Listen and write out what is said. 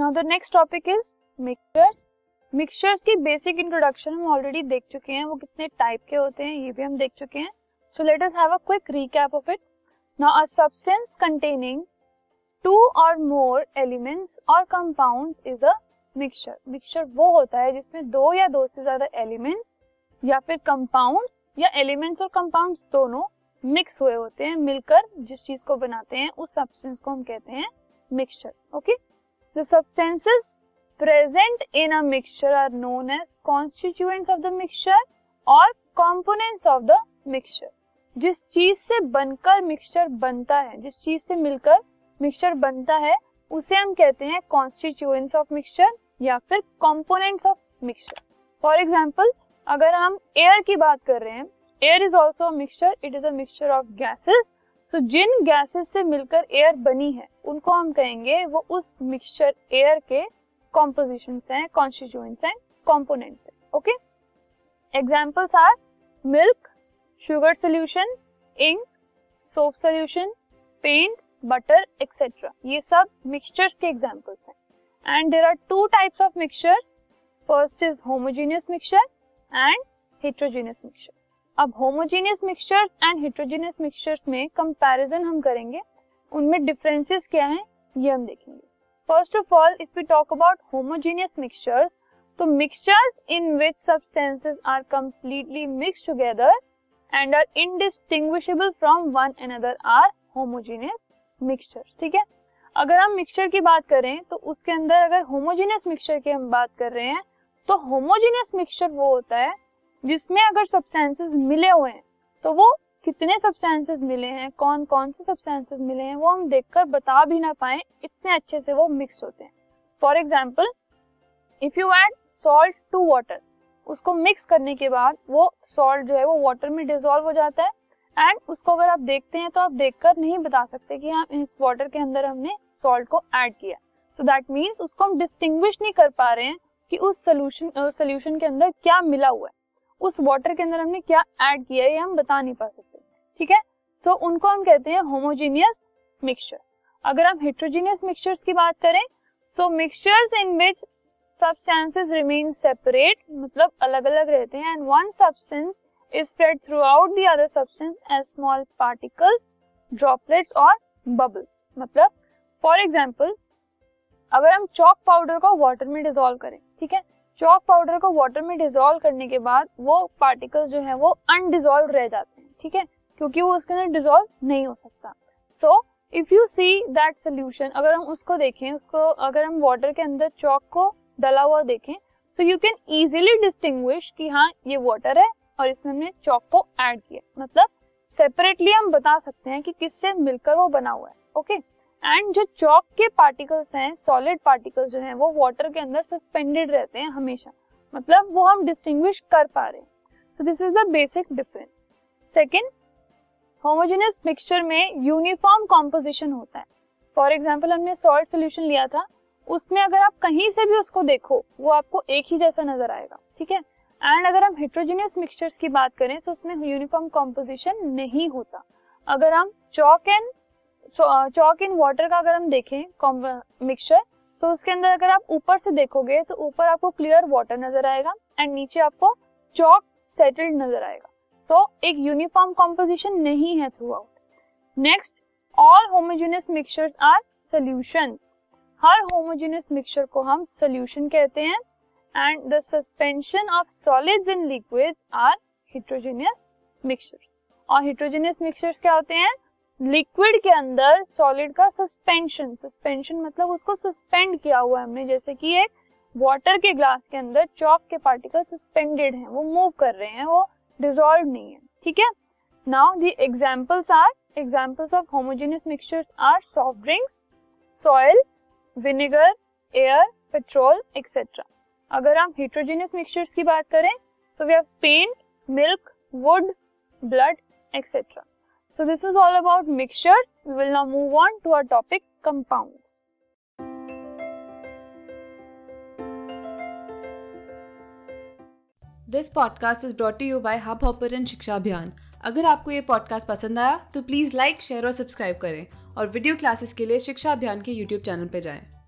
Now the next topic is mixtures mixtures की basic introduction हम already देख चुके हैं। वो कितने टाइप के होते हैं, ये भी हम देख चुके हैं। So let us have a quick recap of it now a substance containing two और मोर एलिमेंट्स और compounds is a mixture mixture वो होता है जिसमें दो या दो से ज़्यादा एलिमेंट्स या फिर कंपाउंड्स या एलिमेंट्स और कंपाउंड्स दोनों मिक्स हुए होते हैं, मिलकर जिस चीज़ को बनाते हैं, उस सब्सटेंस को हम कहते हैं mixture okay substances present in a mixture are known as constituents of the mixture और कंपोनेंट्स ऑफ़ द मिक्सचर जिस चीज़ से बनकर मिक्सचर बनता है, जिस चीज़ से मिलकर मिक्सचर बनता है, उसे हम कहते हैं कॉन्स्टिट्यूएंट्स ऑफ़ मिक्सचर या फिर components of mixture for example अगर हम एयर की बात कर रहे हैं air is also mixture it is a mixture of gases तो जिन गैसेस से मिलकर एयर बनी है, उनको हम कहेंगे वो उस मिक्सचर एयर के कॉम्पोजिशन हैं कॉन्स्टिट्यूएंट्स हैं कॉम्पोनेंट्स हैं okay examples are milk sugar solution ink soap solution paint butter etcetera ये सब मिक्सचर्स के एग्जाम्पल्स हैं. And there are two types of mixtures first is homogeneous mixture and heterogeneous mixture अब homogeneous mixtures and heterogeneous mixtures में comparison हम करेंगे। उनमें differences क्या हैं, ये हम देखेंगे। First of all if we talk about homogeneous mixtures तो mixtures in which substances are completely mix together and are indistinguishable from one another are homogeneous mixture ठीक है? अगर हम मिक्सचर की बात करें तो उसके अंदर अगर होमोजीनियस मिक्सचर की हम बात कर रहे हैं तो होमोजीनियस मिक्सचर वो होता है जिसमें अगर सब्सटेंसेस मिले हुए हैं तो वो कितने सब्सटेंसेस मिले हैं कौन कौन से सब्सटेंसेस मिले हैं, वो हम देखकर बता भी ना पाए, इतने अच्छे से वो मिक्स होते हैं। For example if you add salt to water उसको मिक्स करने के बाद वो सॉल्ट जो है वो वाटर में डिजोल्व हो जाता है। एंड उसको अगर आप देखते हैं तो आप देखकर नहीं बता सकते कि हाँ इस वाटर के अंदर हमने सॉल्ट को ऐड किया। सो दैट मीन्स उसको हम डिस्टिंग्विश नहीं कर पा रहे हैं कि उस सोल्यूशन सोल्यूशन के अंदर क्या मिला हुआ है। उस वाटर के अंदर हमने क्या ऐड किया है ये हम बता नहीं पा सकते। ठीक है? सो so, उनको हम कहते हैं होमोजीनियस मिक्सचर अगर हम हेट्रोजीनियस मिक्सचर्स की बात करें so mixtures in which substances remain separate मतलब अलग अलग रहते हैं and one substance is spread throughout the other substance as small particles droplets और बबल्स मतलब फॉर एग्ज़ाम्पल अगर हम चॉक पाउडर को वाटर में डिजोल्व करें ठीक है? चॉक पाउडर को वाटर में डिजोल्व करने के बाद वो पार्टिकल जो है वो अनडिजोल्व रह जाते हैं, ठीक है? क्योंकि वो उसके अंदर डिजोल्व नहीं हो सकता। So if you see that solution अगर हम उसको देखें, उसको अगर हम वाटर के अंदर चौक को डला हुआ देखें तो यू कैन इजिली डिस्टिंग्विश कि हाँ ये वाटर है और इसमें हमने चौक को ऐड किया। मतलब सेपरेटली हम बता सकते हैं कि किससे मिलकर वो बना हुआ है ओके okay? एंड जो चौक के पार्टिकल्स हैं सॉलिड पार्टिकल्स जो हैं, वो वाटर के अंदर सस्पेंडेड रहते हैं हमेशा। मतलब वो हम डिस्टिंग्विश कर पा रहे हैं। तो this is the basic difference second homogeneous mixture में यूनिफॉर्म कॉम्पोजिशन होता है। फॉर एग्ज़ाम्पल हमने सॉल्ट सोल्यूशन लिया था। उसमें अगर आप कहीं से भी उसको देखो, वो आपको एक ही जैसा नज़र आएगा, ठीक है? एंड अगर हम हेट्रोजीनियस मिक्सचर्स की बात करें तो उसमें यूनिफॉर्म कॉम्पोजिशन नहीं होता। अगर हम chalk and Chowk in water का अगर हम देखें मिक्सचर तो उसके अंदर अगर आप ऊपर से देखोगे तो ऊपर आपको क्लियर वाटर नज़र आएगा एंड नीचे आपको चौक सेटल्ड नज़र आएगा। तो एक यूनिफॉर्म कॉम्पोजिशन नहीं है throughout next all homogeneous mixtures are solutions her homogeneous mixture को हम सोल्यूशन कहते हैं and the suspension of solids in liquid are heterogeneous mixtures और हेट्रोजेनियस मिक्सचर्स क्या होते हैं? लिक्विड के अंदर सॉलिड का सस्पेंशन सस्पेंशन मतलब उसको सस्पेंड किया हुआ है हमने, जैसे कि एक वाटर के ग्लास के अंदर चॉक के पार्टिकल सस्पेंडेड हैं, वो मूव कर रहे हैं, वो डिजोल्व नहीं है, ठीक है? Now the examples are examples of homogeneous mixtures are soft drinks soil vinegar air petrol etcetera अगर हम हेट्रोजेनियस मिक्सचर्स की बात करें तो we have paint milk wood blood etcetera So, this is all about mixtures. We will now move on to our topic, compounds. This podcast is brought you by Hubhopper Shiksha Abhiyan अगर आपको ये podcast पसंद आया तो please like share और subscribe करें और video classes के लिए शिक्षा अभियान के यूट्यूब चैनल पर जाएँ।